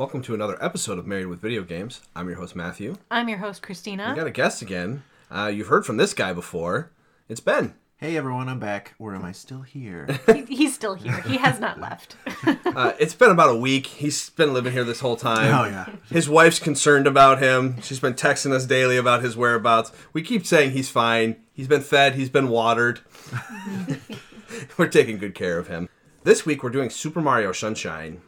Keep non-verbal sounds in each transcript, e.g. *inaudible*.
Welcome to another episode of Married with Video Games. I'm your host, Matthew. I'm your host, Christina. We got a guest again. Uh, you've heard from this guy before. It's Ben. Hey everyone, I'm back. Or am I still here? *laughs* He- He's still here. He has not *laughs* left. *laughs* Uh, it's been about a week. He's been living here this whole time. Oh, yeah. His wife's concerned about him. She's been texting us daily about his whereabouts. We keep saying he's fine. He's been fed. He's been watered. we're taking good care of him. This week we're doing Super Mario Sunshine.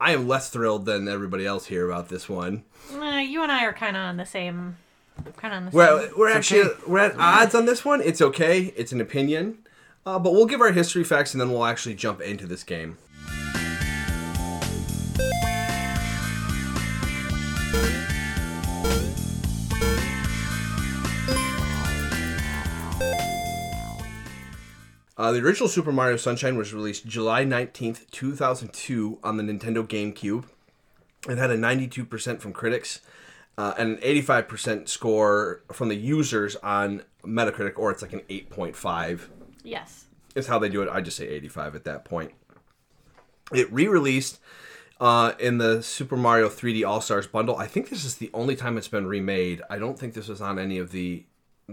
I am less thrilled than everybody else here about this one. Uh, you and I are kind of on the same. Kind of on the Well, same. we're actually okay. we're at odds on this one. It's okay. It's an opinion, uh, but we'll give our history facts and then we'll actually jump into this game. Uh, the original Super Mario Sunshine was released July 19th, 2002 on the Nintendo GameCube. It had a 92% from critics uh, and an 85% score from the users on Metacritic, or it's like an 8.5 yes. is how they do it. I just say 85 at that point. It re-released uh, in the Super Mario 3D All Stars bundle. I think this is the only time it's been remade. I don't think this was on any of the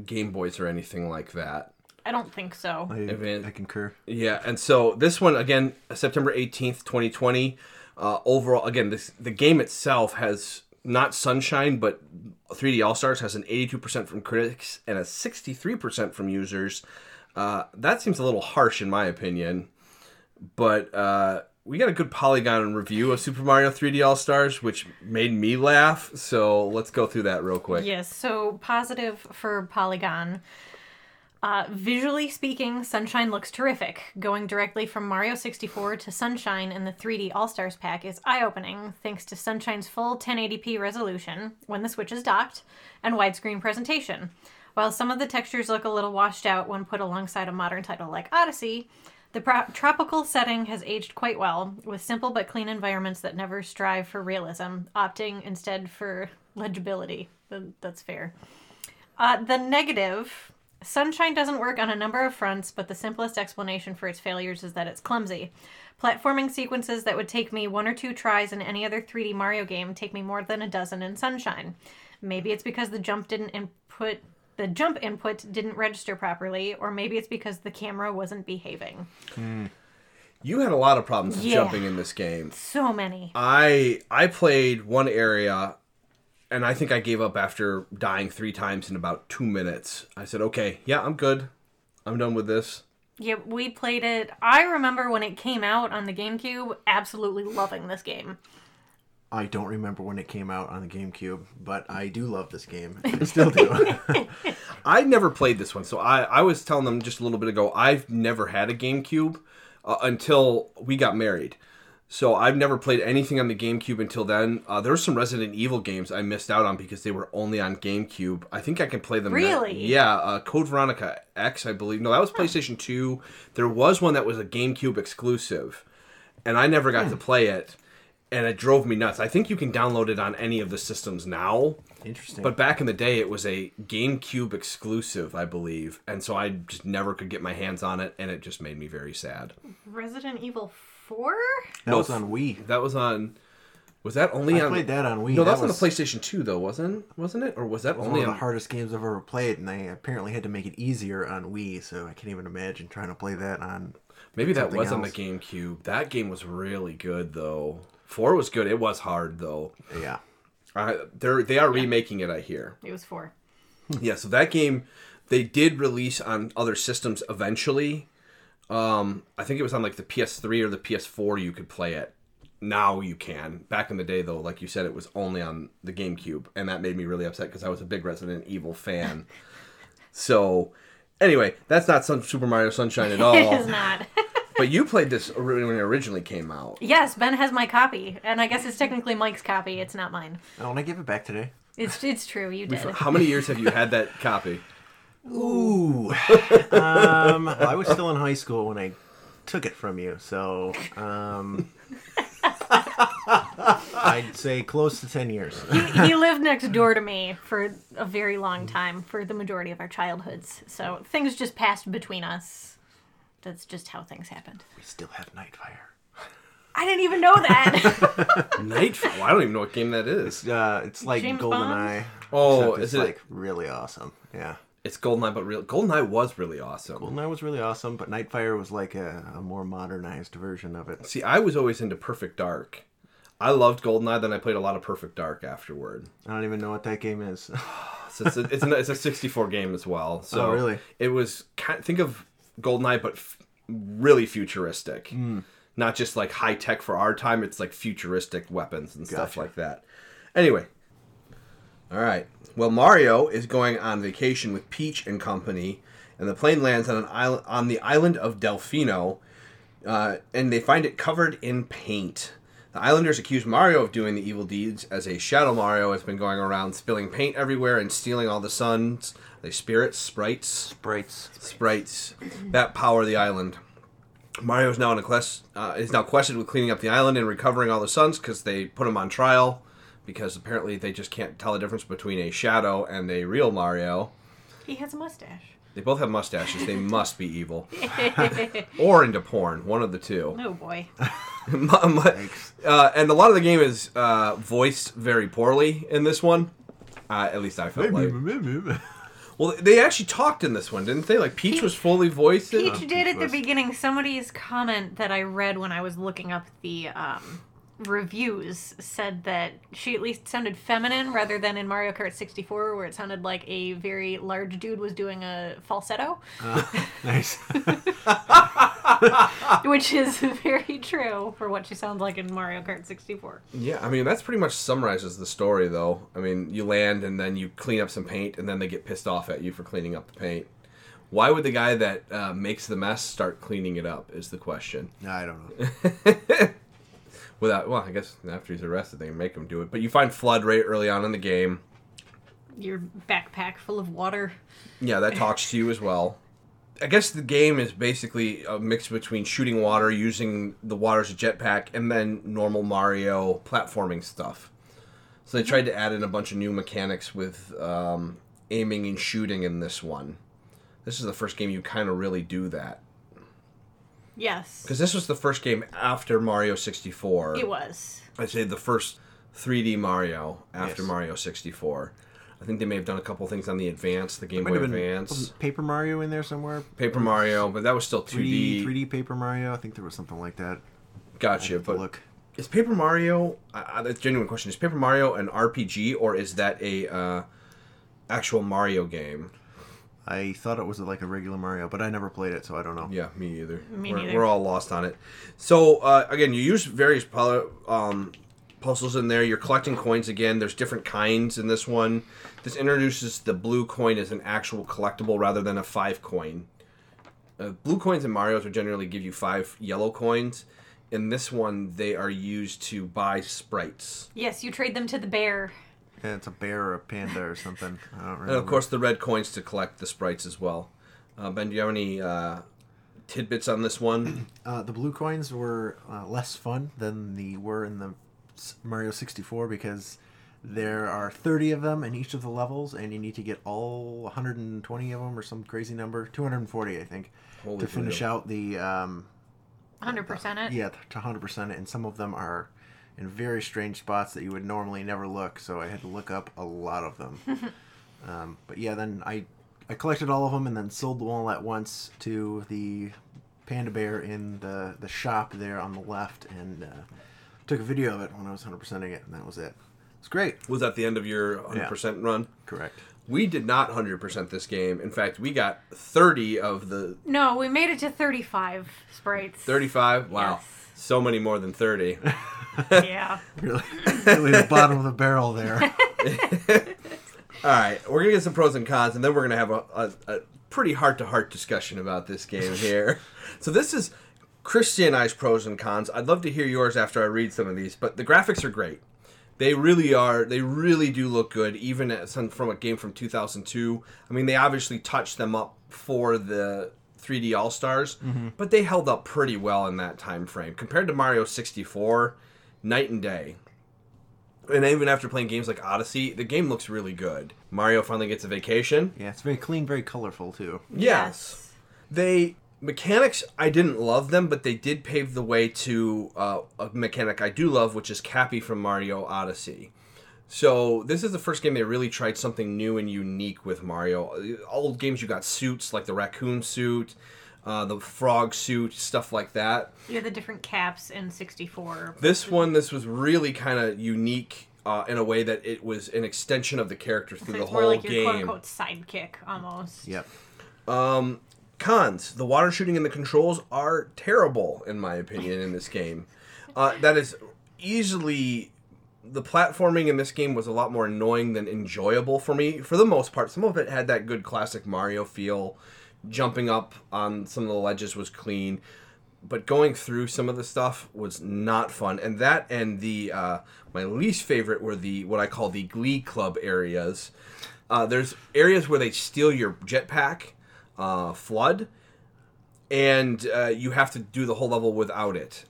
Game Boys or anything like that. I don't think so. I, Evan- I concur. Yeah, and so this one again, September eighteenth, twenty twenty. Uh, overall, again, this the game itself has not Sunshine, but 3D All Stars has an eighty-two percent from critics and a sixty-three percent from users. Uh, that seems a little harsh in my opinion, but uh, we got a good Polygon review of Super Mario 3D All Stars, which made me laugh. So let's go through that real quick. Yes. So positive for Polygon. Uh, visually speaking, Sunshine looks terrific. Going directly from Mario 64 to Sunshine in the 3D All Stars pack is eye opening thanks to Sunshine's full 1080p resolution when the Switch is docked and widescreen presentation. While some of the textures look a little washed out when put alongside a modern title like Odyssey, the pro- tropical setting has aged quite well, with simple but clean environments that never strive for realism, opting instead for legibility. That's fair. Uh, the negative Sunshine doesn't work on a number of fronts, but the simplest explanation for its failures is that it's clumsy. Platforming sequences that would take me one or two tries in any other 3D Mario game take me more than a dozen in Sunshine. Maybe it's because the jump didn't input the jump input didn't register properly, or maybe it's because the camera wasn't behaving. Hmm. You had a lot of problems with Yeah. jumping in this game. So many. I I played one area and I think I gave up after dying 3 times in about 2 minutes. I said, "Okay, yeah, I'm good. I'm done with this." Yeah, we played it. I remember when it came out on the GameCube, absolutely loving this game. I don't remember when it came out on the GameCube, but I do love this game. I still do. *laughs* I never played this one. So I I was telling them just a little bit ago, I've never had a GameCube uh, until we got married. So I've never played anything on the GameCube until then. Uh, there were some Resident Evil games I missed out on because they were only on GameCube. I think I can play them. now. Really? Yeah, uh, Code Veronica X, I believe. No, that was PlayStation Two. There was one that was a GameCube exclusive, and I never got to play it, and it drove me nuts. I think you can download it on any of the systems now. Interesting. But back in the day, it was a GameCube exclusive, I believe, and so I just never could get my hands on it, and it just made me very sad. Resident Evil 4? that no, was on Wii. That was on. Was that only I on? played that on Wii. No, that that's on was the PlayStation Two, though, wasn't it? wasn't it? Or was that one only of the hardest games I've ever played, and they apparently had to make it easier on Wii, so I can't even imagine trying to play that on. Maybe that something was on the. GameCube. That game was really good, though. Four was good. It was hard, though. Yeah. Uh, they're they are remaking it, I hear. It was 4. Yeah, so that game they did release on other systems eventually. Um, I think it was on like the PS3 or the PS4 you could play it. Now you can. Back in the day though, like you said, it was only on the GameCube, and that made me really upset because I was a big Resident Evil fan. *laughs* so, anyway, that's not some Super Mario Sunshine at *laughs* all. It is not. *laughs* but you played this when it originally came out. yes, Ben has my copy, and I guess it's technically Mike's copy. It's not mine. Oh, and I give it back today. It's it's true. You did. How many years have you had that copy? Ooh. um, well, I was still in high school when I took it from you, so um, I'd say close to ten years. he, he lived next door to me for a very long time, for the majority of our childhoods. So things just passed between us. That's just how things happened. we still have Nightfire. I didn't even know that. *laughs* Nightfall. I don't even know what game that is. Uh, it's like James GoldenEye. Oh, is it's it- like really awesome? Yeah. It's GoldenEye, but real GoldenEye was really awesome. GoldenEye was really awesome, but Nightfire was like a, a more modernized version of it. See, I was always into Perfect Dark. I loved GoldenEye, then I played a lot of Perfect Dark afterward. I don't even know what that game is. *laughs* So it's a, it's, a, it's a 64 game as well. So Oh, really? It was kind of, think of GoldenEye, but f- really futuristic. Hmm. Not just like high tech for our time. It's like futuristic weapons and stuff like that. Anyway, all right. Well, Mario is going on vacation with Peach and company, and the plane lands on an island on the island of Delfino, uh, and they find it covered in paint. The Islanders accuse Mario of doing the evil deeds, as a Shadow Mario has been going around spilling paint everywhere and stealing all the suns, the spirits, sprites, Sprites. sprites that power the island. Mario is now on a quest. Uh, is now quested with cleaning up the island and recovering all the suns because they put him on trial because apparently they just can't tell the difference between a shadow and a real Mario. he has a mustache. They both have mustaches. They *laughs* must be evil *laughs* or into porn. One of the two. Oh boy. *laughs* My- my- uh, and a lot of the game is uh, voiced very poorly in this one. Uh, at least I felt like. Well, they actually talked in this one, didn't they? Like Peach Peach- was fully voiced. in- Peach did at the was- beginning. Somebody's comment that I read when I was looking up the um, reviews said that she at least sounded feminine rather than in Mario Kart 64, where it sounded like a very large dude was doing a falsetto, nice. *laughs* which is very true for what she sounds like in Mario Kart 64. Yeah, I mean that's pretty much summarizes the story, though. I mean, you land and then you clean up some paint, and then they get pissed off at you for cleaning up the paint. Why would the guy that uh, makes the mess start cleaning it up? Is the question. I don't know. *laughs* Without, well, I guess after he's arrested, they make him do it. But you find FLUDD right early on in the game. Your backpack full of water. Yeah, that talks to you as well. I guess the game is basically a mix between shooting water, using the water as a jetpack, and then normal Mario platforming stuff. So they tried to add in a bunch of new mechanics with um, aiming and shooting in this one. This is the first game you kind of really do that. Yes, Because this was the first game after Mario 64. it was. I'd say the first 3D Mario after Yes. Mario 64. I think they may have done a couple things on the Advance, the Game Boy Advance. Paper Mario in there somewhere. Paper Mario, but that was still 2D. 3D, 3D Paper Mario. I think there was something like that. Gotcha, but look. is Paper Mario? Uh, that's a genuine question. Is Paper Mario an RPG or is that a uh, actual Mario game? I thought it was like a regular Mario, but I never played it, so I don't know. Yeah, me either. Me we're, neither. we're all lost on it. So uh, again, you use various pu- um, puzzles in there. You're collecting coins again. There's different kinds in this one. This introduces the blue coin as an actual collectible rather than a five coin. Uh, blue coins in Mario's would generally give you five yellow coins. In this one, they are used to buy sprites. Yes, you trade them to the bear. Yeah, it's a bear or a panda or something. I don't remember. And of course, the red coins to collect the sprites as well. Uh, ben, do you have any uh, tidbits on this one? *clears throat* Uh, the blue coins were uh, less fun than the were in the Mario 64 because there are 30 of them in each of the levels, and you need to get all 120 of them or some crazy number, 240 I think, Holy to finish Toledo. out the um, 100% it. yeah to 100%. it, And some of them are in very strange spots that you would normally never look, so I had to look up a lot of them. *laughs* um, but yeah, then I I collected all of them and then sold them all at once to the panda bear in the the shop there on the left and uh, took a video of it when I was 100%ing it, and that was it. It's great. Was that the end of your 100% run? Correct. We did not 100% this game. In fact, we got 30 of the No, we made it to 35 sprites. 35. Wow. Yes. So many more than 30. *laughs* Yeah. Really, really the bottom of the barrel there. *laughs* All right, we're going to get some pros and cons, and then we're going to have a, a, a pretty heart to heart discussion about this game *laughs* here. so, this is Christina's pros and cons. I'd love to hear yours after I read some of these, but the graphics are great. They really are. They really do look good, even at some, from a game from 2002. I mean, they obviously touched them up for the 3D All Stars, but they held up pretty well in that time frame compared to Mario 64. Night and day. And even after playing games like Odyssey, the game looks really good. Mario finally gets a vacation. Yeah, it's very clean, very colorful too. Yes. They mechanics I didn't love them, but they did pave the way to uh, a mechanic I do love, which is Cappy from Mario Odyssey. So this is the first game they really tried something new and unique with Mario. Old games you got suits like the raccoon suit, uh, the frog suit, stuff like that. Yeah, the different caps in 64. This one, this was really kind of unique uh, in a way that it was an extension of the character So through the it's more like your Quote unquote sidekick almost. Yep. Cons: the water shooting and the controls are terrible, in my opinion, in this game. Uh, that is easily the platforming in this game was a lot more annoying than enjoyable for me. For the most part, some of it had that good classic Mario feel. Jumping up on some of the ledges was clean, but going through some of the stuff was not fun. And that and the uh, my least favorite were the what I call the Glee Club areas. Uh, there's areas where they steal your jetpack, uh, FLUDD, and uh, you have to do the whole level without it.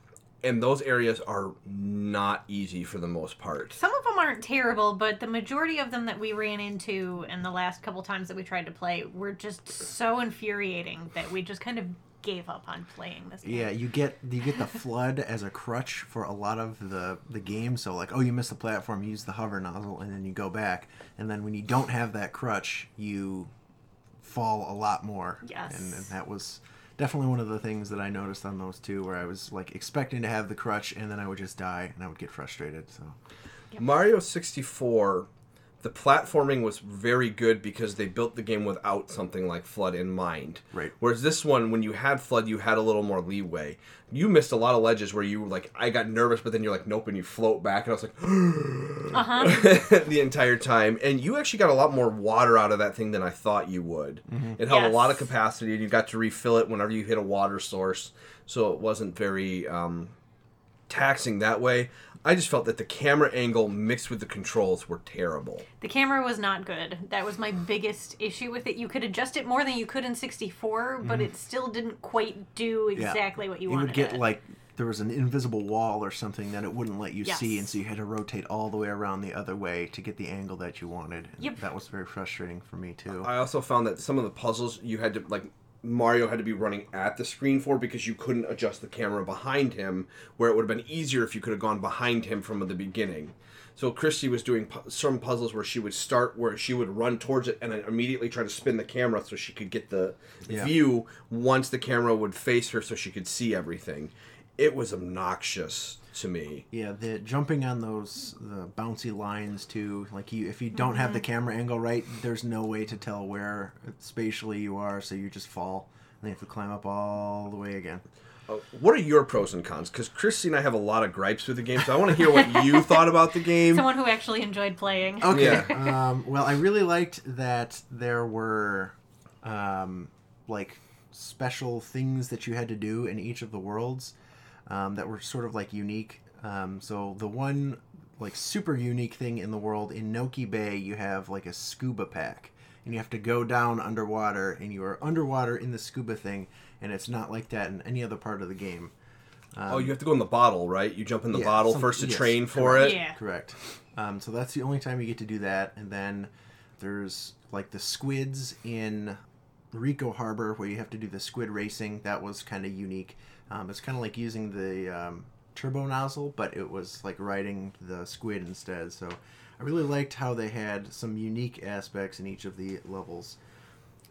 And those areas are not easy for the most part. Some of them aren't terrible, but the majority of them that we ran into in the last couple times that we tried to play were just so infuriating that we just kind of gave up on playing this game. Yeah, you get you get the FLUDD as a crutch for a lot of the the game. So like, oh, you missed the platform, use the hover nozzle, and then you go back. And then when you don't have that crutch, you fall a lot more. Yes. And, and that was definitely one of the things that I noticed on those two, where I was like expecting to have the crutch, and then I would just die, and I would get frustrated. So Mario 64, the platforming was very good because they built the game without something like FLUDD in mind. Right. Whereas this one, when you had FLUDD, you had a little more leeway. You missed a lot of ledges where you were like, I got nervous, but then you're like, nope, and you float back, and I was like, *gasps* Uh-huh. *laughs* the entire time. And you actually got a lot more water out of that thing than I thought you would. It held a lot of capacity, and you got to refill it whenever you hit a water source, so it wasn't very um, taxing that way. I just felt that the camera angle mixed with the controls were terrible. The camera was not good. That was my biggest issue with it. You could adjust it more than you could in 64, but it still didn't quite do Mm-hmm. yeah. exactly what you wanted. You would get it. like there was an invisible wall or something that it wouldn't let you see, and so you had to rotate all the way around the other way to get the angle that you wanted. Yep. That was very frustrating for me too. I also found that some of the puzzles you had to like Mario had to be running at the screen for because you couldn't adjust the camera behind him, where it would have been easier if you could have gone behind him from the beginning. So Christy was doing pu- some puzzles where she would start where she would run towards it and then immediately try to spin the camera so she could get the Yeah. view once the camera would face her so she could see everything. It was obnoxious to me. Yeah, the jumping on those the bouncy lines too. Like you, if you don't have the camera angle right, there's no way to tell where spatially you are, so you just fall. And you have to climb up all the way again. Uh, what are your pros and cons? Because Christy and I have a lot of gripes with the game, so I want to hear what you *laughs* thought about the game. Someone who actually enjoyed playing. Okay. Yeah. um, well, I really liked that there were um, like special things that you had to do in each of the worlds um, that were sort of like unique. Um, so the one like super unique thing in the world in Noki Bay, you have like a scuba pack, and you have to go down underwater, and you are underwater in the scuba thing, and it's not like that in any other part of the game. oh, you have to go in the bottle, right? You jump in the yeah, bottle some- first to yes, train for correct. it. Yeah. Correct. Um, so that's the only time you get to do that. And then there's like the squids in Rico Harbor where you have to do the squid racing. That was kind of unique. Um, it's kind of like using the um, turbo nozzle, but it was like riding the squid instead. So I really liked how they had some unique aspects in each of the levels.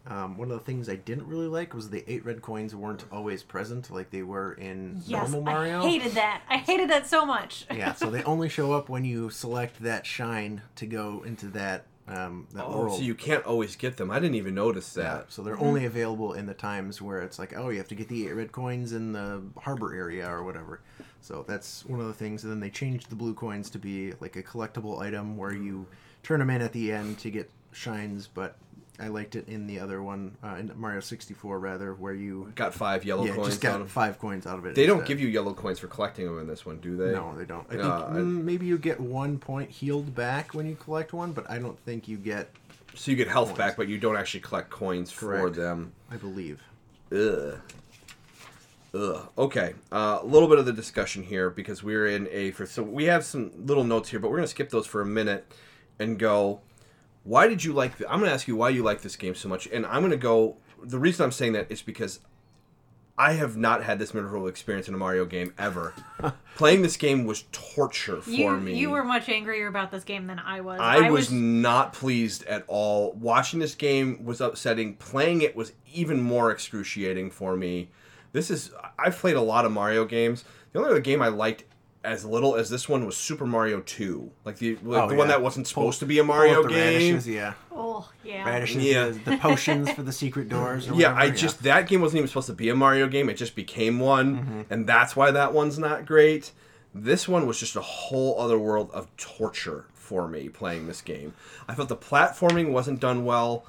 Um, one of the things I didn't really like was the eight red coins weren't always present like they were in Yes, normal Mario. I hated that. I hated that so much. yeah, so they *laughs* only show up when you select that shine to go into that um, that Oh, world. so you can't always get them. I didn't even notice Yeah, that. so they're only available in the times where it's like, oh, you have to get the eight red coins in the harbor area or whatever. So that's one of the things. And then they changed the blue coins to be like a collectible item where you turn them in at the end to get shines. But I liked it in the other one, uh, in Mario 64 rather, where you Got five yellow yeah coins just out got of five coins out of it. They don't give you yellow coins for collecting them in this one, do they? No, they don't. I think Uh, I- mm, maybe you get one point healed back when you collect one, but I don't think you get. So you get health back, but you don't actually collect coins for them. I believe. Ugh. Ugh. Okay. Uh, a little bit of the discussion here because we're in a for so we have some little notes here, but we're gonna skip those for a minute and go. Why did you like? The, I'm gonna ask you why you like this game so much, and I'm gonna go. The reason I'm saying that is because I have not had this miserable experience in a Mario game ever. *laughs* Playing this game was torture for You, me. you were much angrier about this game than I was. I, was, not pleased at all. Watching this game was upsetting. Playing it was even more excruciating for me. This is I've played a lot of Mario games. The only other game I liked as little as this one was Super Mario 2. Like the like Oh, the one that wasn't supposed to be a Mario the game. radishes, yeah. Oh yeah. Radishes, Yeah. the, the potions for the secret doors. Or Yeah, whatever, I just that game wasn't even supposed to be a Mario game. It just became one, Mm-hmm. and that's why that one's not great. This one was just a whole other world of torture for me playing this game. I felt the platforming wasn't done well.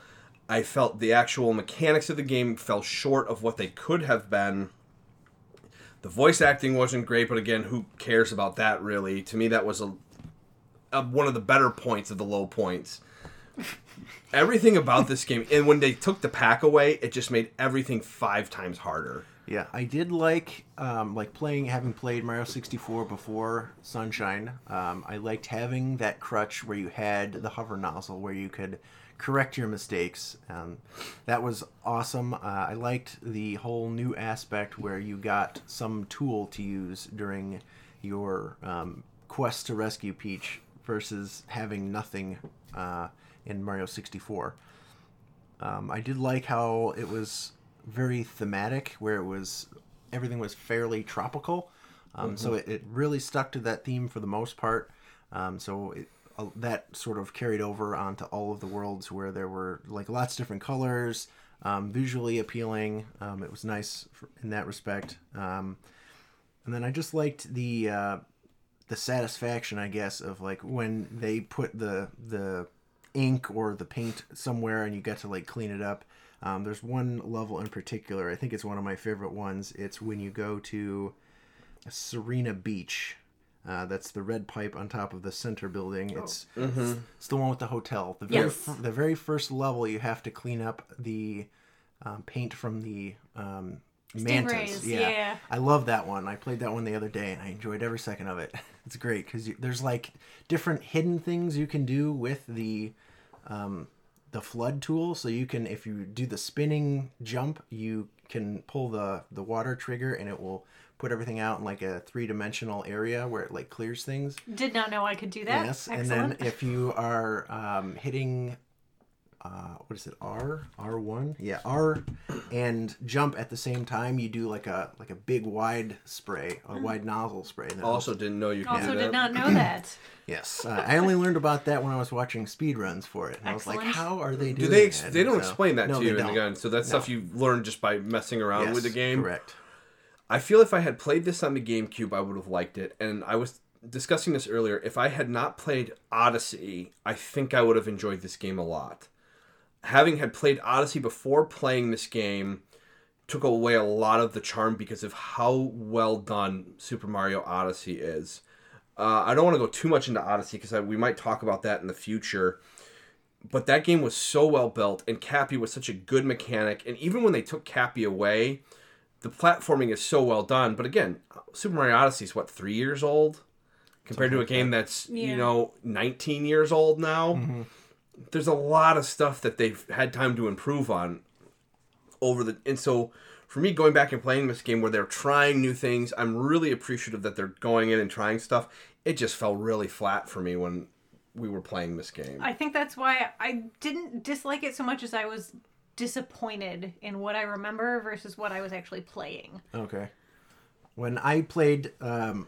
I felt the actual mechanics of the game fell short of what they could have been. The voice acting wasn't great, but again, who cares about that really? To me, that was a, a one of the better points of the low points *laughs* everything about this game and when they took the pack away it just made everything five times harder Yeah, I did like um, like playing having played Mario 64 before Sunshine. Um, I liked having that crutch where you had the hover nozzle where you could correct your mistakes. Um, that was awesome. Uh, I liked the whole new aspect where you got some tool to use during your um, quest to rescue Peach versus having nothing uh, in Mario 64. Um, I did like how it was very thematic, where it was everything was fairly tropical. Um, So it, it really stuck to that theme for the most part. Um, so it, uh, that sort of carried over onto all of the worlds where there were like lots of different colors, um, visually appealing. Um, it was nice for, in that respect. Um, and then I just liked the uh, the satisfaction, I guess, of like when they put the the ink or the paint somewhere and you get to like clean it up. Um, there's one level in particular. I think it's one of my favorite ones. It's when you go to Sirena Beach. Uh, that's the red pipe on top of the center building. It's it's the one with the hotel. The very Yes. fir- the very first level, you have to clean up the um, paint from the um, mantis. Yeah. yeah. I love that one. I played that one the other day, and I enjoyed every second of it. *laughs* It's great because there's like different hidden things you can do with the um, the FLUDD tool. So you can, if you do the spinning jump, you can pull the the water trigger, and it will put everything out in like a three dimensional area where it like clears things. Did not know I could do that. Yes, Excellent. and then if you are um, hitting, uh, what is it, R, R one, yeah, R, and jump at the same time, you do like a like a big wide spray, a wide nozzle spray. that also didn't know you could also do did that not know *clears throat* that. Yes, uh, I only learned about that when I was watching speed runs for it, and I was like, "How are they doing?" do they ex- that? they don't So- explain that no, to you in the don't. gun so that's stuff you learn just by messing around Yes, with the game Correct. I feel if I had played this on the GameCube, I would have liked it. And I was discussing this earlier. If I had not played Odyssey, I think I would have enjoyed this game a lot. Having had played Odyssey before playing this game took away a lot of the charm because of how well done Super Mario Odyssey is. Uh, I don't want to go too much into Odyssey because we might talk about that in the future. But that game was so well built, and Cappy was such a good mechanic. And even when they took Cappy away, the platforming is so well done. But again, Super Mario Odyssey is what three years old compared to a game that's Yeah. you know 19 years old now. Mm-hmm. There's a lot of stuff that they've had time to improve on over the and so for me going back and playing this game where they're trying new things, I'm really appreciative that they're going in and trying stuff. It just fell really flat for me when we were playing this game. I think that's why I didn't dislike it so much as I was disappointed in what I remember versus what I was actually playing. Okay. When I played um,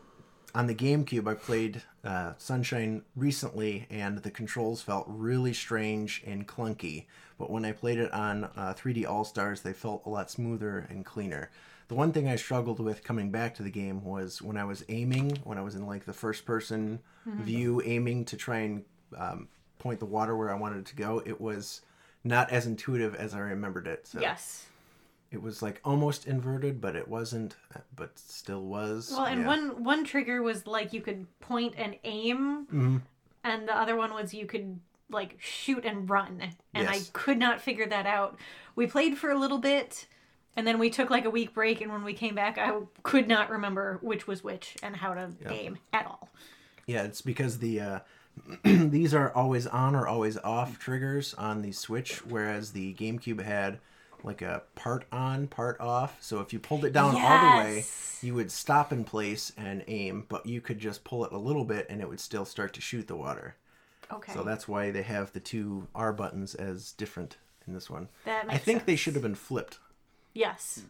on the GameCube, I played uh, Sunshine recently, and the controls felt really strange and clunky. But when I played it on uh, 3D All Stars, they felt a lot smoother and cleaner. The one thing I struggled with coming back to the game was when I was aiming, when I was in like the first person view, aiming to try and um, point the water where I wanted it to go. It was not as intuitive as I remembered it. So Yes. it was like almost inverted, but it wasn't, but still was. Well, and Yeah. one one trigger was like you could point and aim, Mm-hmm. and the other one was you could like shoot and run. And I could not figure that out. We played for a little bit, and then we took like a week break. And when we came back, I could not remember which was which and how to aim at all. Yeah, it's because the uh, *clears throat* these are always on or always off triggers on the Switch, whereas the GameCube had like a part on, part off. So if you pulled it down all the way, you would stop in place and aim, but you could just pull it a little bit and it would still start to shoot the water. Okay. So that's why they have the two R buttons as different in this one. That makes I makes think they should have been flipped. yes,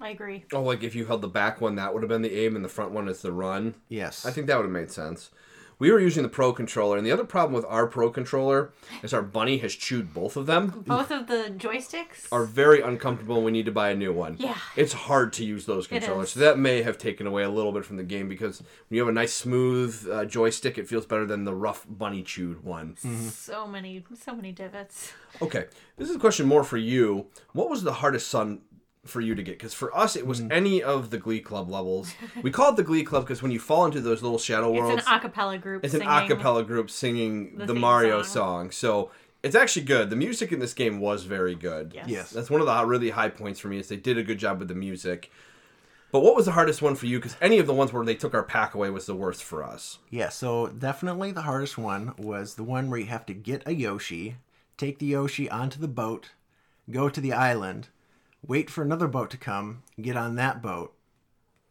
I agree. Oh, like if you held the back one, that would have been the aim, and the front one is the run. Yes. I think that would have made sense. We were using the Pro controller, and the other problem with our Pro controller is our bunny has chewed both of them. Both of the joysticks Are very uncomfortable. and We need to buy a new one. Yeah. it's hard to use those controllers. So that may have taken away a little bit from the game because when you have a nice smooth uh, joystick, it feels better than the rough bunny chewed one. so many, so many divots. Okay, this is a question more for you. What was the hardest sun for you to get? Because for us, it was mm-hmm. any of the Glee Club levels. We call it the Glee Club because when you fall into those little shadow worlds, It's an a cappella group. it's an singing. a cappella group singing the, the Mario song. song. So it's actually good. The music in this game was very good. Yes. Yes. That's one of the really high points for me is they did a good job with the music. But what was the hardest one for you? Because any of the ones where they took our pack away was the worst for us. Yeah, so definitely the hardest one was the one where you have to get a Yoshi, take the Yoshi onto the boat, go to the island, wait for another boat to come, get on that boat.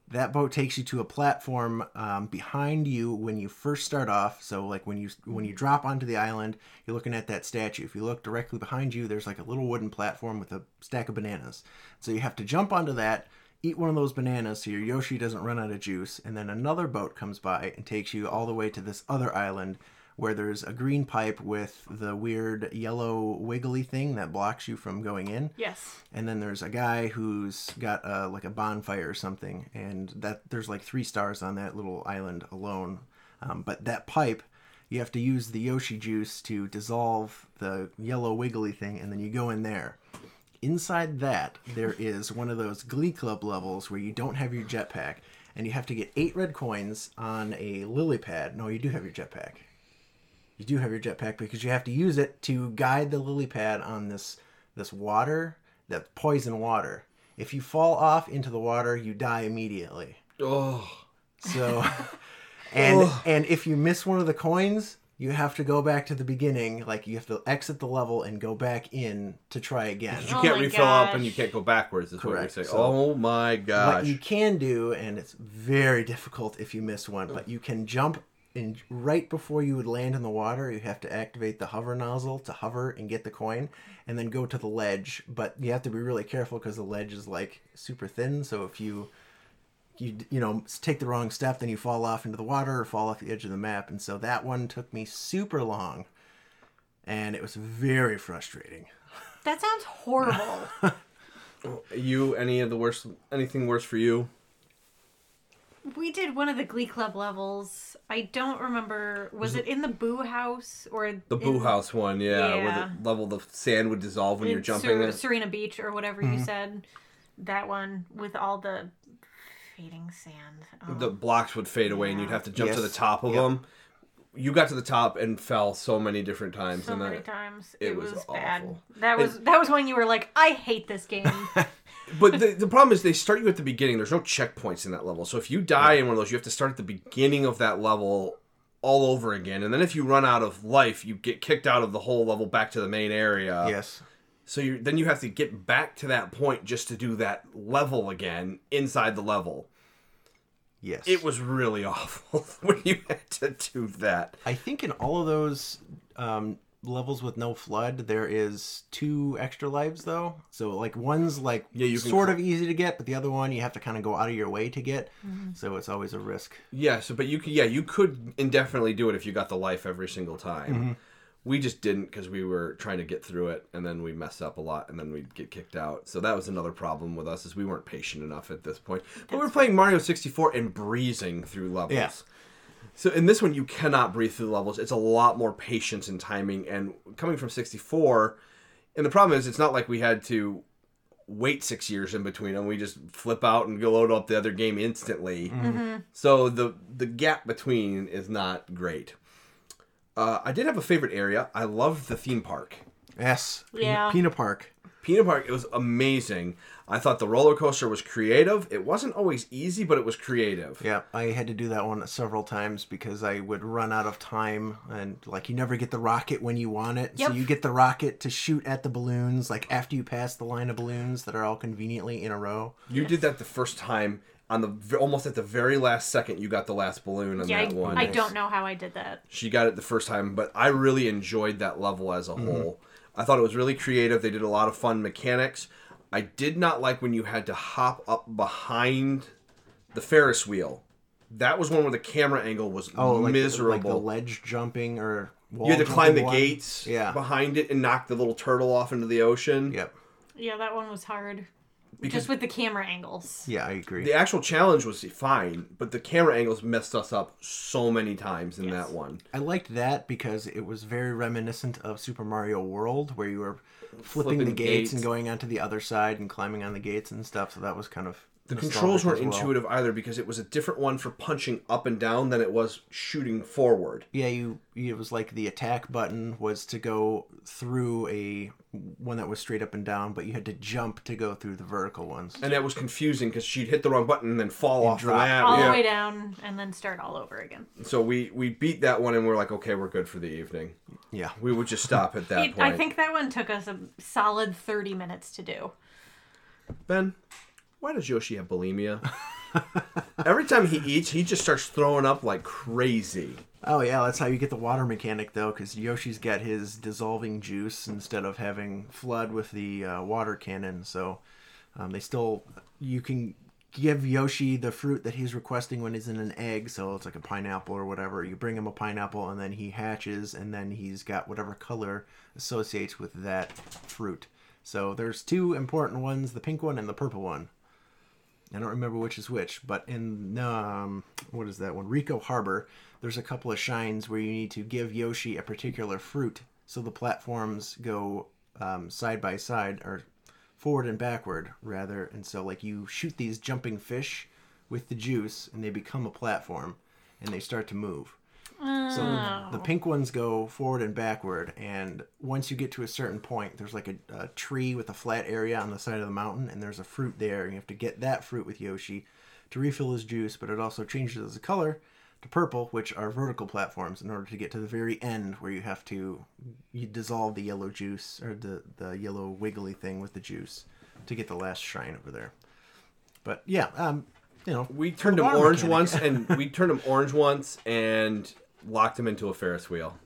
That boat takes you to a platform um, behind you when you first start off. So, like when you when you drop onto the island, you're looking at that statue. If you look directly behind you, there's like a little wooden platform with a stack of bananas. So you have to jump onto that, eat one of those bananas so your Yoshi doesn't run out of juice, and then another boat comes by and takes you all the way to this other island where there's a green pipe with the weird yellow wiggly thing that blocks you from going in. Yes. And then there's a guy who's got a, like a bonfire or something, and that there's like three stars on that little island alone. Um, but that pipe, you have to use the Yoshi juice to dissolve the yellow wiggly thing, and then you go in there. Inside that, there is one of those Glee Club levels where you don't have your jetpack, and you have to get eight red coins on a lily pad. No, you do have your jetpack. You do have your jetpack because you have to use it to guide the lily pad on this this water, that poison water. If you fall off into the water, you die immediately. Oh, So, *laughs* *laughs* and oh. and if you miss one of the coins, you have to go back to the beginning. Like you have to exit the level and go back in to try again. you Oh can't my refill up and you can't go backwards. Is what you're Correct. saying. So- oh my gosh. What you can do, and it's very difficult if you miss one, but you can jump in right before you would land in the water. You have to activate the hover nozzle to hover and get the coin, and then go to the ledge. But you have to be really careful because the ledge is like super thin. So if you you you know take the wrong step, then you fall off into the water or fall off the edge of the map. And so that one took me super long, and it was very frustrating. That sounds horrible. *laughs* you any of the worst? Anything worse for you? We did one of the Glee Club levels. I don't remember. Was it in the Boo House or The Boo House one, yeah, Yeah. where the level the sand would dissolve when you're jumping. Ser- in. Sirena Beach or whatever you mm-hmm. said. That one with all the fading sand. Oh. the blocks would fade away and you'd have to jump to the top of Yep. them. You got to the top and fell so many different times, so and many then, times. it It, was was, bad. That was that was when you were like, I hate this game. *laughs* but the, the problem is they start you at the beginning. There's no checkpoints in that level, so if you die in one of those, you have to start at the beginning of that level all over again. And then if you run out of life, you get kicked out of the whole level back to the main area. yes. So you then you have to get back to that point just to do that level again inside the level. Yes. It was really *laughs* awful when you had to do that. I think in all of those um, levels with no FLUDD, there is two extra lives though. So like one's like Yeah, you sort cl- of easy to get, but the other one you have to kind of go out of your way to get. Mm-hmm. So it's always a risk. Yes, but you could yeah you could indefinitely do it if you got the life every single time. Mm-hmm. We just didn't because we were trying to get through it, and then we messed up a lot, and then we'd get kicked out. So that was another problem with us is we weren't patient enough at this point. But we were playing Mario sixty four and breezing through levels. Yeah. So in this one, you cannot breathe through the levels. It's a lot more patience and timing. And coming from 64, and the problem is, it's not like we had to wait six years in between them. We just flip out and go load up the other game instantly. So the the gap between is not great. Uh, I did have a favorite area. I loved the theme park. Yes. Pe- Yeah. Peanut Park. Peanut Park, it was amazing. I thought the roller coaster was creative. It wasn't always easy, but it was creative. Yeah, I had to do that one several times because I would run out of time and like you never get the rocket when you want it. Yep. So you get the rocket to shoot at the balloons like after you pass the line of balloons that are all conveniently in a row. You did that the first time on the almost at the very last second. You got the last balloon on Yeah, I, that one. I don't know how I did that. She got it the first time, but I really enjoyed that level as a Mm-hmm. whole. I thought it was really creative. They did a lot of fun mechanics. I did not like when you had to hop up behind the Ferris wheel. That was one where the camera angle was Oh, like, miserable. like the ledge jumping or wall you had to climb the one. gates Yeah. behind it and knock the little turtle off into the ocean. Yep. Yeah, that one was hard. Because Just with the camera angles. Yeah, I agree. the actual challenge was fine, but the camera angles messed us up so many times in Yes. that one. I liked that because it was very reminiscent of Super Mario World, where you were flipping, Flipping the gates, gates. and going onto the other side and climbing on the gates and stuff. So that was kind of The controls weren't well. intuitive either because it was a different one for punching up and down than it was shooting forward. Yeah, you. It was like the attack button was to go through a one that was straight up and down, but you had to jump to go through the vertical ones. And that was confusing because she'd hit the wrong button and then fall off the map. All yeah. the way down and then start all over again. So we we beat that one and we're like, okay, we're good for the evening. Yeah, We would just stop at that It, point. I think that one took us a solid 30 minutes to do. Ben, why does Yoshi have bulimia? *laughs* Every time he eats, he just starts throwing up like crazy. Oh yeah, that's how you get the water mechanic though, because Yoshi's got his dissolving juice instead of having FLUDD with the uh, water cannon. So um, they still you can give Yoshi the fruit that he's requesting when he's in an egg. So it's like a pineapple or whatever. You bring him a pineapple, and then he hatches, and then he's got whatever color associates with that fruit. So there's two important ones: the pink one and the purple one. I don't remember which is which, but in um, what is that one? Rico Harbor, there's a couple of shines where you need to give Yoshi a particular fruit, so the platforms go um, side by side or forward and backward rather, and so like you shoot these jumping fish with the juice, and they become a platform, and they start to move. So Oh. the pink ones go forward and backward, and once you get to a certain point, there's like a, a tree with a flat area on the side of the mountain, and there's a fruit there. And you have to get that fruit with Yoshi to refill his juice, but it also changes the color to purple, which are vertical platforms, in order to get to the very end where you have to you dissolve the yellow juice or the the yellow wiggly thing with the juice to get the last shrine over there. But yeah, um, you know, We turned him orange mechanic. once, and *laughs* we turned him orange once, and locked him into a Ferris wheel.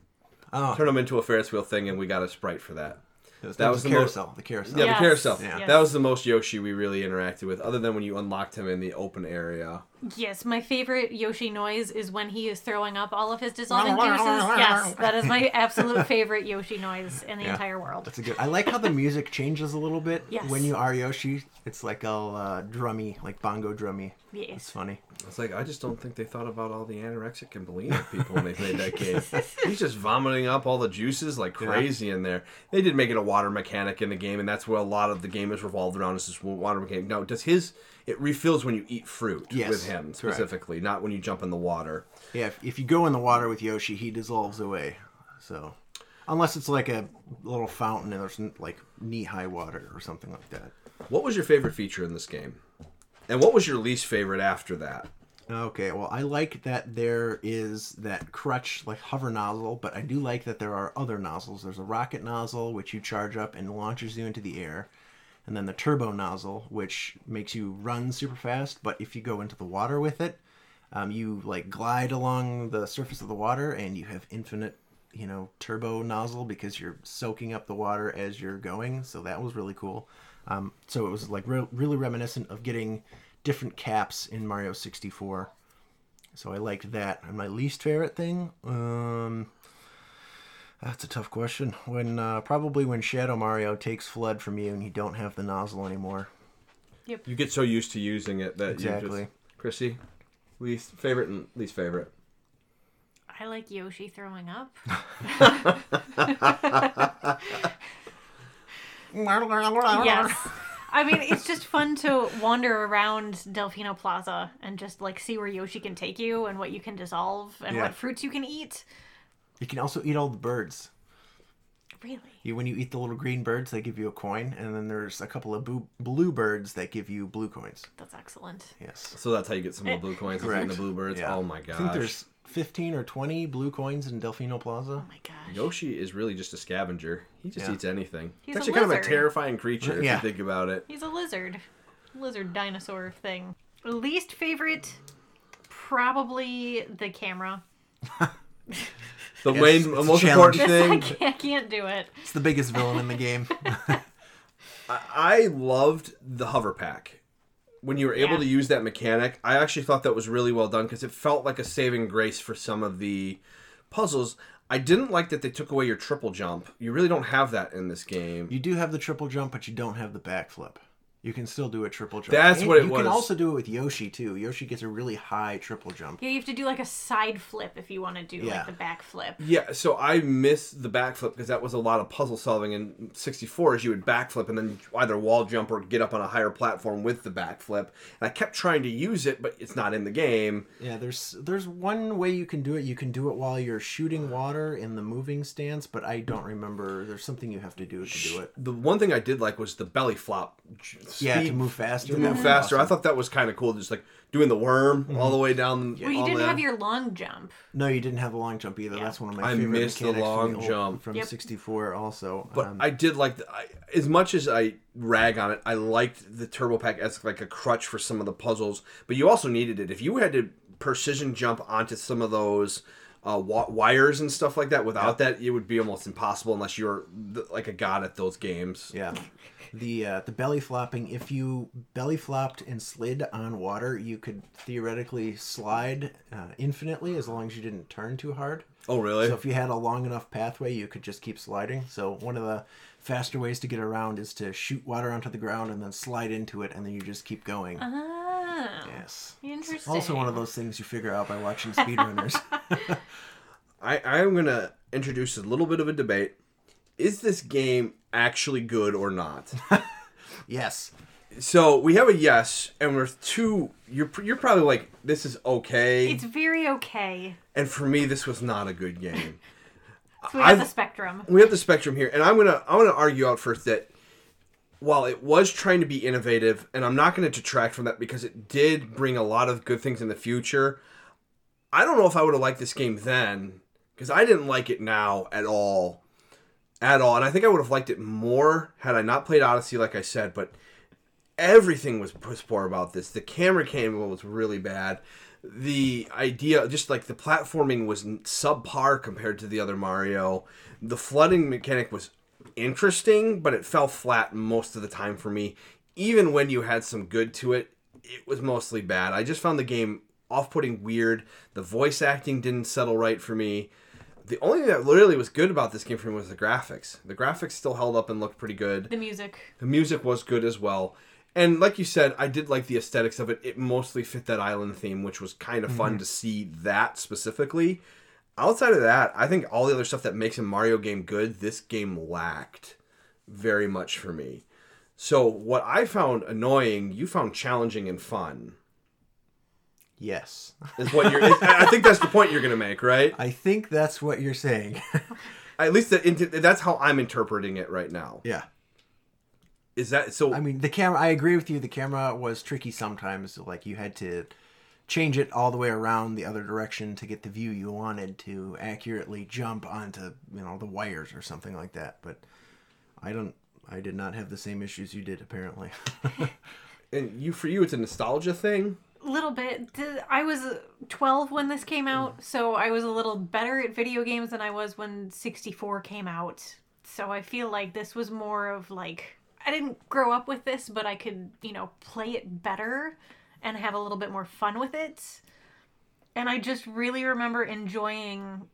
Oh. Turned him into a Ferris wheel thing, and we got a sprite for that. that that was, was the the most- carousel. The carousel. Yeah, Yes, the carousel. yeah. That was the most Yoshi we really interacted with, other than when you unlocked him in the open area. Yes, my favorite Yoshi noise is when he is throwing up all of his dissolving *laughs* juices. *laughs* Yes, that is my *laughs* absolute favorite Yoshi noise in the Yeah. entire world. That's a good. I like how the music changes a little bit Yes. when you are Yoshi. It's like all uh, drummy, like bongo drummy. It's funny. It's like I just don't think they thought about all the anorexic and bulimic people when they made that game. He's just vomiting up all the juices like crazy in there. They did make it a water mechanic in the game, and that's where a lot of the game is revolved around. Is this water mechanic? Now, does his it refills when you eat fruit Yes, with him correct. specifically, not when you jump in the water. Yeah, if, if you go in the water with Yoshi, he dissolves away. So, unless it's like a little fountain and there's like knee high water or something like that. What was your favorite feature in this game? And what was your least favorite after that? Okay, well, I like that there is that crutch, like hover nozzle, but I do like that there are other nozzles. There's a rocket nozzle, which you charge up and launches you into the air, and then the turbo nozzle, which makes you run super fast, but if you go into the water with it, um, you like glide along the surface of the water and you have infinite, you know, turbo nozzle because you're soaking up the water as you're going. So that was really cool. Um, so it was like re- really reminiscent of getting different caps in Mario 64. So I liked that. And my least favorite thing, um, that's a tough question. When uh, probably when Shadow Mario takes FLUDD from you and you don't have the nozzle anymore. You get so used to using it that Exactly. you just Chrissy, least favorite and least favorite. I like Yoshi throwing up. *laughs* yes. I mean, it's just fun to wander around Delfino Plaza and just like see where Yoshi can take you and what you can dissolve and Yeah. what fruits you can eat. You can also eat all the birds. Really? You, when you eat the little green birds, they give you a coin, and then there's a couple of boo- blue birds that give you blue coins. That's excellent. Yes. So that's how you get some of the blue coins and Correct. the bluebirds. Yeah. Oh my gosh. I think there's 15 or 20 blue coins in Delfino Plaza. Oh my gosh. Yoshi is really just a scavenger. He just Yeah. eats anything. He's it's a actually kind of a terrifying creature if Yeah. you think about it. He's a lizard. Lizard dinosaur thing. Least favorite, probably the camera. *laughs* The Yes, main, it's most important This, I thing, can't, I can't do it. It's the biggest villain in the game. *laughs* I, I loved the hover pack. When you were able Yeah. to use that mechanic, I actually thought that was really well done because it felt like a saving grace for some of the puzzles. I didn't like that they took away your triple jump. You really don't have that in this game. you do have the triple jump, but you don't have the backflip. You can still do a triple jump. That's And what it you was. can also do it with Yoshi too. Yoshi gets a really high triple jump. Yeah, you have to do like a side flip if you want to do Yeah. like the back flip. Yeah, so I miss the back flip because that was a lot of puzzle solving in 64 is you would backflip and then either wall jump or get up on a higher platform with the backflip. And I kept trying to use it, but it's not in the game. Yeah, there's there's one way you can do it. You can do it while you're shooting water in the moving stance, but I don't remember. There's something you have to do to do it. The one thing I did like was the belly flop. J- Yeah, to speed- move faster. To That move was faster. I thought that was kind of cool, just like doing the worm all the way down. Well, you didn't the- have your long jump. No, you didn't have a long jump either. That's one of my I favorite missed the mechanics from long jump. from Yep. 64 also. But Um, I did like, the, I, as much as I rag on it, I liked the Turbo Pack as like a crutch for some of the puzzles. But you also needed it if you had to precision jump onto some of those uh, wa- wires and stuff like that. Without that, it would be almost impossible unless you're th- like a god at those games. Yeah. The uh, the belly flopping, if you belly flopped and slid on water, you could theoretically slide uh, infinitely as long as you didn't turn too hard. Oh, really? So if you had a long enough pathway, you could just keep sliding. So one of the faster ways to get around is to shoot water onto the ground and then slide into it, and then you just keep going. Ah, Yes. interesting. Also one of those things you figure out by watching speedrunners. *laughs* I, I'm going to introduce a little bit of a debate. Is this game actually good or not? *laughs* yes. so we have a yes, and we're two. You're you're probably like this is okay, It's very okay. and for me this was not a good game. *laughs* So we have I've- the spectrum. we have the spectrum here, and I'm gonna I'm gonna argue out first that while it was trying to be innovative, and I'm not gonna detract from that because it did bring a lot of good things in the future. I don't know if I would have liked this game then because I didn't like it now at all, at all, and I think I would have liked it more had I not played Odyssey, like I said. But everything was piss poor about this. The camera cable was really bad. The idea, just like the platforming, was subpar compared to the other Mario. The flooding mechanic was interesting, but it fell flat most of the time for me. Even when you had some good to it, it was mostly bad. I just found the game off-putting, weird. The voice acting didn't settle right for me. The only thing that literally was good about this game for me was the graphics. The graphics still held up and looked pretty good. The music. The music was good as well. And like you said, I did like the aesthetics of it. It mostly fit that island theme, which was kind of fun mhm. to see that specifically. Outside of that, I think all the other stuff that makes a Mario game good, this game lacked very much for me. So what I found annoying, you found challenging and fun. Yes. Is what you're. I think that's the point you're going to make, right? I think that's what you're saying. *laughs* At least that, that's how I'm interpreting it right now. yeah. Is that so? I mean, the camera. I agree with you. The camera was tricky sometimes. Like you had to change it all the way around the other direction to get the view you wanted to accurately jump onto you know the wires or something like that. But I don't. I did not have the same issues you did apparently. *laughs* and you for you, it's a nostalgia thing. Little bit. I was 12 when this came out, mm. so I was a little better at video games than I was when 64 came out. So I feel like this was more of like I didn't grow up with this, but I could, you know, play it better and have a little bit more fun with it. And I just really remember enjoying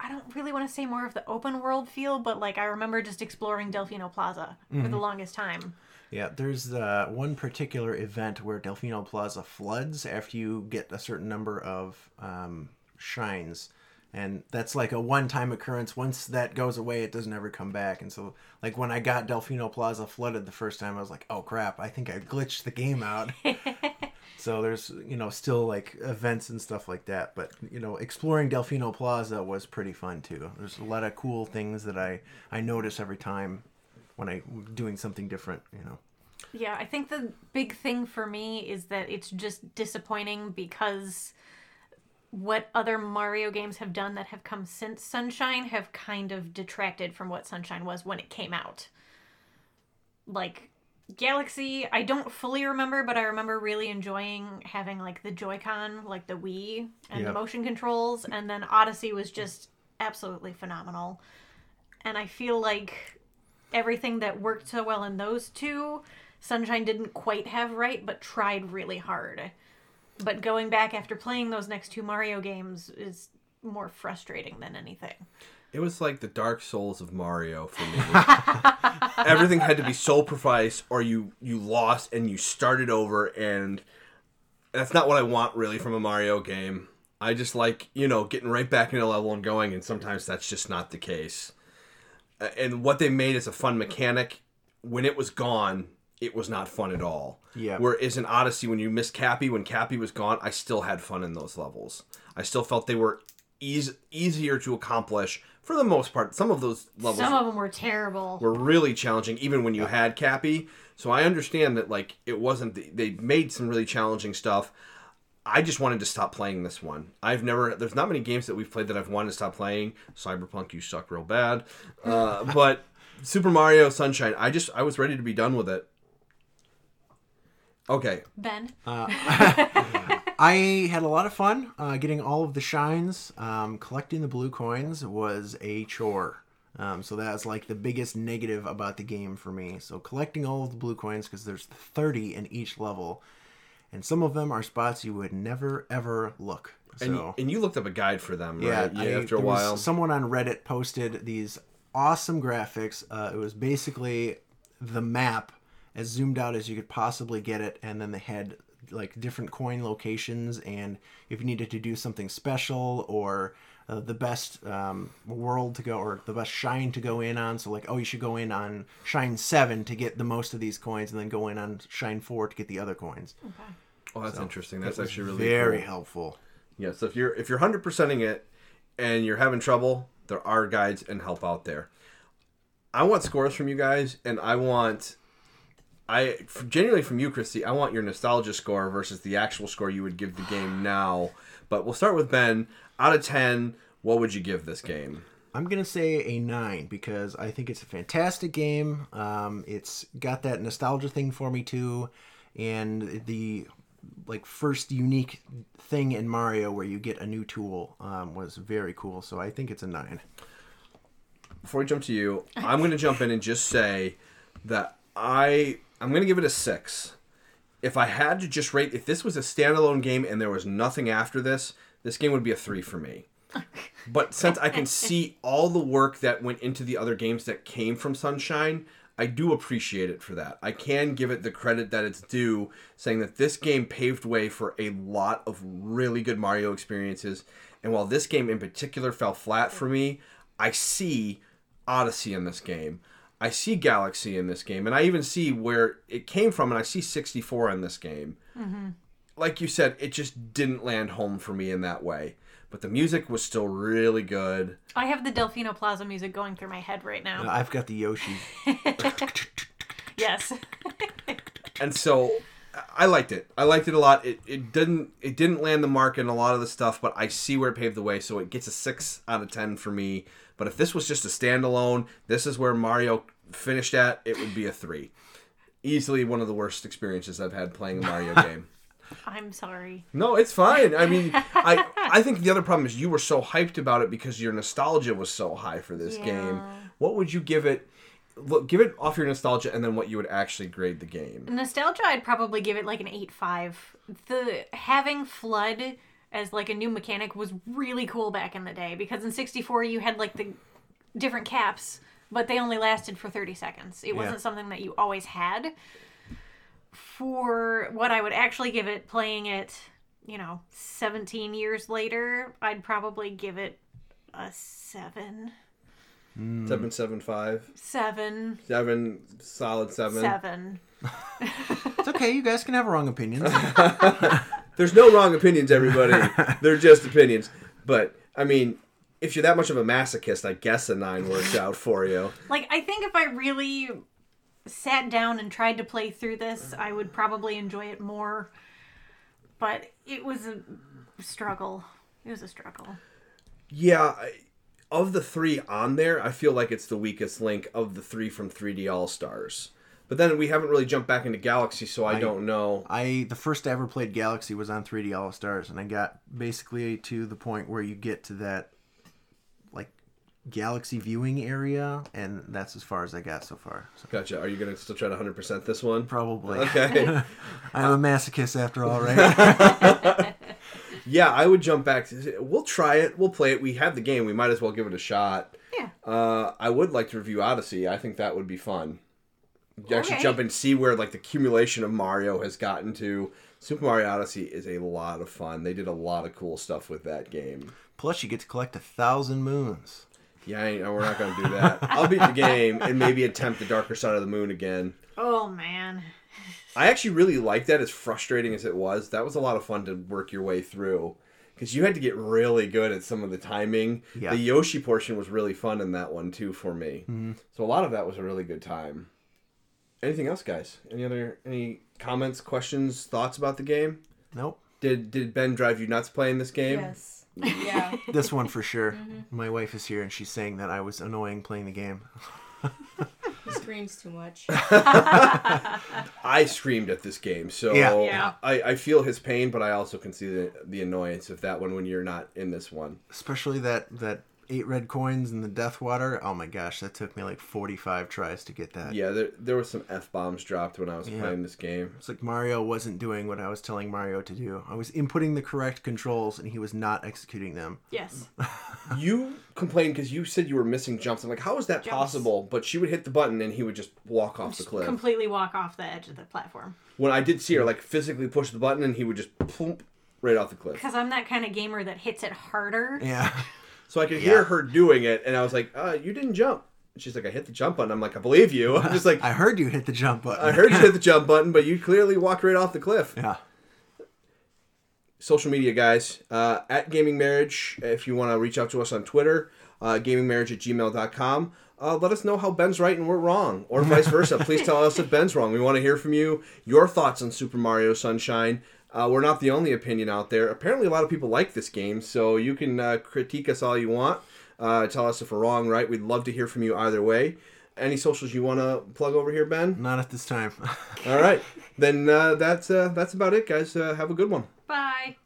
I don't really want to say more of the open world feel, but like I remember just exploring Delfino Plaza for the mm-hmm. longest time. Yeah, there's uh, one particular event where Delfino Plaza floods after you get a certain number of um, shines. And that's like a one time occurrence. Once that goes away, it doesn't ever come back. And so, like, when I got Delfino Plaza flooded the first time, I was like, oh crap, I think I glitched the game out. so *laughs* So there's you know still like events and stuff like that, but you know exploring Delfino Plaza was pretty fun too. There's a lot of cool things that I I notice every time when I'm doing something different. You know. Yeah, I think the big thing for me is that it's just disappointing because what other Mario games have done that have come since Sunshine have kind of detracted from what Sunshine was when it came out. Like Galaxy, I don't fully remember, but I remember really enjoying having like the Joy-Con, like the Wii and the motion controls, and then Odyssey was just absolutely phenomenal. And I feel like everything that worked so well in those two, Sunshine didn't quite have right, but tried really hard. But going back after playing those next two Mario games is more frustrating than anything. It was like the Dark Souls of Mario for me. *laughs* Everything had to be so precise, or you you lost and you started over, and that's not what I want really from a Mario game. I just like you know getting right back into level and going, and sometimes that's just not the case. And what they made as a fun mechanic, when it was gone, it was not fun at all. Yeah. Whereas in Odyssey, when you miss Cappy, when Cappy was gone, I still had fun in those levels. I still felt they were eas- easier to accomplish for the most part. Some of those levels Some of them were terrible. were really challenging, even when you had Cappy. So I understand that like it wasn't. The, they made some really challenging stuff. I just wanted to stop playing this one. I've never. There's not many games that we've played that I've wanted to stop playing. Cyberpunk, you suck real bad. Uh, *laughs* but Super Mario Sunshine, I just I was ready to be done with it. Okay, Ben, *laughs* I had a lot of fun uh, getting all of the shines. Um, collecting the blue coins was a chore. Um, so that's like the biggest negative about the game for me. So collecting all of the blue coins because there's 30 in each level, and some of them are spots you would never ever look. So and you, and you looked up a guide for them, yeah, right? I- after a while. someone on Reddit posted these awesome graphics. Uh, it was basically the map as zoomed out as you could possibly get it, and then they had like different coin locations, and if you needed to do something special or uh, the best um, world to go or the best shine to go in on. So like, oh, you should go in on shine seven to get the most of these coins, and then go in on shine four to get the other coins. Okay. oh, that's interesting. That's actually really very cool. helpful. Yeah, so if you're if you're hundred percenting it and you're having trouble, there are guides and help out there. I want scores from you guys, and I want I genuinely from you, Christy. I want your nostalgia score versus the actual score you would give the game now. But we'll start with Ben. Out of ten, what would you give this game? I'm gonna say a nine because I think it's a fantastic game. Um, it's got that nostalgia thing for me too, and the like first unique thing in Mario where you get a new tool um, was very cool. So I think it's a nine. Before we jump to you, I'm going to jump in and just say that I I'm going to give it a six. If I had to just rate, if this was a standalone game and there was nothing after this, this game would be a three for me. *laughs* But since I can see all the work that went into the other games that came from Sunshine, I do appreciate it for that. I can give it the credit that it's due, saying that this game paved way for a lot of really good Mario experiences. And while this game in particular fell flat for me, I see Odyssey in this game. I see Galaxy in this game, and I even see where it came from, and I see 64 in this game. Mm-hmm. Like you said, it just didn't land home for me in that way. But the music was still really good. I have the Delfino Plaza music going through my head right now. I've got the Yoshi. *laughs* yes. *laughs* and so I liked it. I liked it a lot. It, it didn't it didn't land the mark in a lot of the stuff, but I see where it paved the way. So it gets a six out of ten for me. But if this was just a standalone, this is where Mario finished at. It would be a three. Easily one of the worst experiences I've had playing a Mario *laughs* game. I'm sorry. No, it's fine. I mean, I *laughs* I think the other problem is you were so hyped about it because your nostalgia was so high for this game. What would you give it? Look, give it off your nostalgia, and then what you would actually grade the game. Nostalgia, I'd probably give it like an 8 5. The having FLUDD as like a new mechanic was really cool back in the day because in 64 you had like the different caps, but they only lasted for 30 seconds. It wasn't something that you always had. For what I would actually give it, playing it, you know, 17 years later, I'd probably give it a 7. Mm. Seven seven five. Seven. Seven solid seven. Seven. *laughs* It's okay. You guys can have wrong opinions. *laughs* There's no wrong opinions, everybody. *laughs* They're just opinions. But I mean, if you're that much of a masochist, I guess a nine works out for you. Like, I think if I really sat down and tried to play through this, I would probably enjoy it more. But it was a struggle. It was a struggle. Yeah, I, of the three on there, I feel like it's the weakest link of the three from 3D All Stars. But then we haven't really jumped back into Galaxy, so I, don't know. I the first I ever played Galaxy was on 3D All Stars, and I got basically to the point where you get to that like Galaxy viewing area, and that's as far as I got so far. So Gotcha. Are you gonna still try to 100% this one? probably. Okay. *laughs* I'm a masochist after all, right? *laughs* yeah, I would jump back. To, we'll try it. We'll play it. We have the game. We might as well give it a shot. Yeah. Uh, I would like to review Odyssey. I think that would be fun. You actually Okay. jump and see where like the accumulation of Mario has gotten to. Super Mario Odyssey is a lot of fun. They did a lot of cool stuff with that game. Plus, you get to collect a thousand moons. Yeah, I ain't, we're not gonna do that. I'll beat the game and maybe attempt the darker side of the moon again. Oh, man. I actually really liked that, as frustrating as it was. That was a lot of fun to work your way through because you had to get really good at some of the timing. Yeah. The Yoshi portion was really fun in that one too for me. Mm-hmm. So a lot of that was a really good time. Anything else, guys? Any other any comments, questions, thoughts about the game? Nope. Did did Ben drive you nuts playing this game? Yes. Yeah. *laughs* This one for sure. Mm-hmm. My wife is here, and she's saying that I was annoying playing the game. *laughs* he screams too much. *laughs* *laughs* I screamed at this game, so Yeah. Yeah. I, I feel his pain, but I also can see the the annoyance of that one when you're not in this one. Especially that that eight red coins and the death water. Oh my gosh, that took me like 45 tries to get that. Yeah, there there were some f bombs dropped when I was Yeah. playing this game. It's like Mario wasn't doing what I was telling Mario to do. I was inputting the correct controls, and he was not executing them. Yes. *laughs* You complained because you said you were missing jumps. I'm like, how is that Jumps. possible? But she would hit the button and he would just walk off the cliff. Completely walk off the edge of the platform. when I did see her like physically push the button and he would just plump right off the cliff. Because I'm that kind of gamer that hits it harder. Yeah. *laughs* So I could hear her doing it and I was like, uh, you didn't jump. And she's like, I hit the jump button. I'm like, I believe you. *laughs* I'm just like, I heard you hit the jump button. I heard you hit the *laughs* jump button, but you clearly walked right off the cliff. Yeah. social media guys uh, at gaming marriage if you want to reach out to us on twitter uh, gamingmarriage at gmail.com uh, let us know how ben's right and we're wrong or vice versa *laughs* please tell us if ben's wrong we want to hear from you your thoughts on super mario sunshine uh, we're not the only opinion out there. Apparently a lot of people like this game so you can uh, critique us all you want. Uh, tell us if we're wrong right? We'd love to hear from you either way. Any socials you want to plug over here ben? Not at this time. *laughs* all right. Then uh, that's uh, that's about it guys. Uh, have a good one. Bye.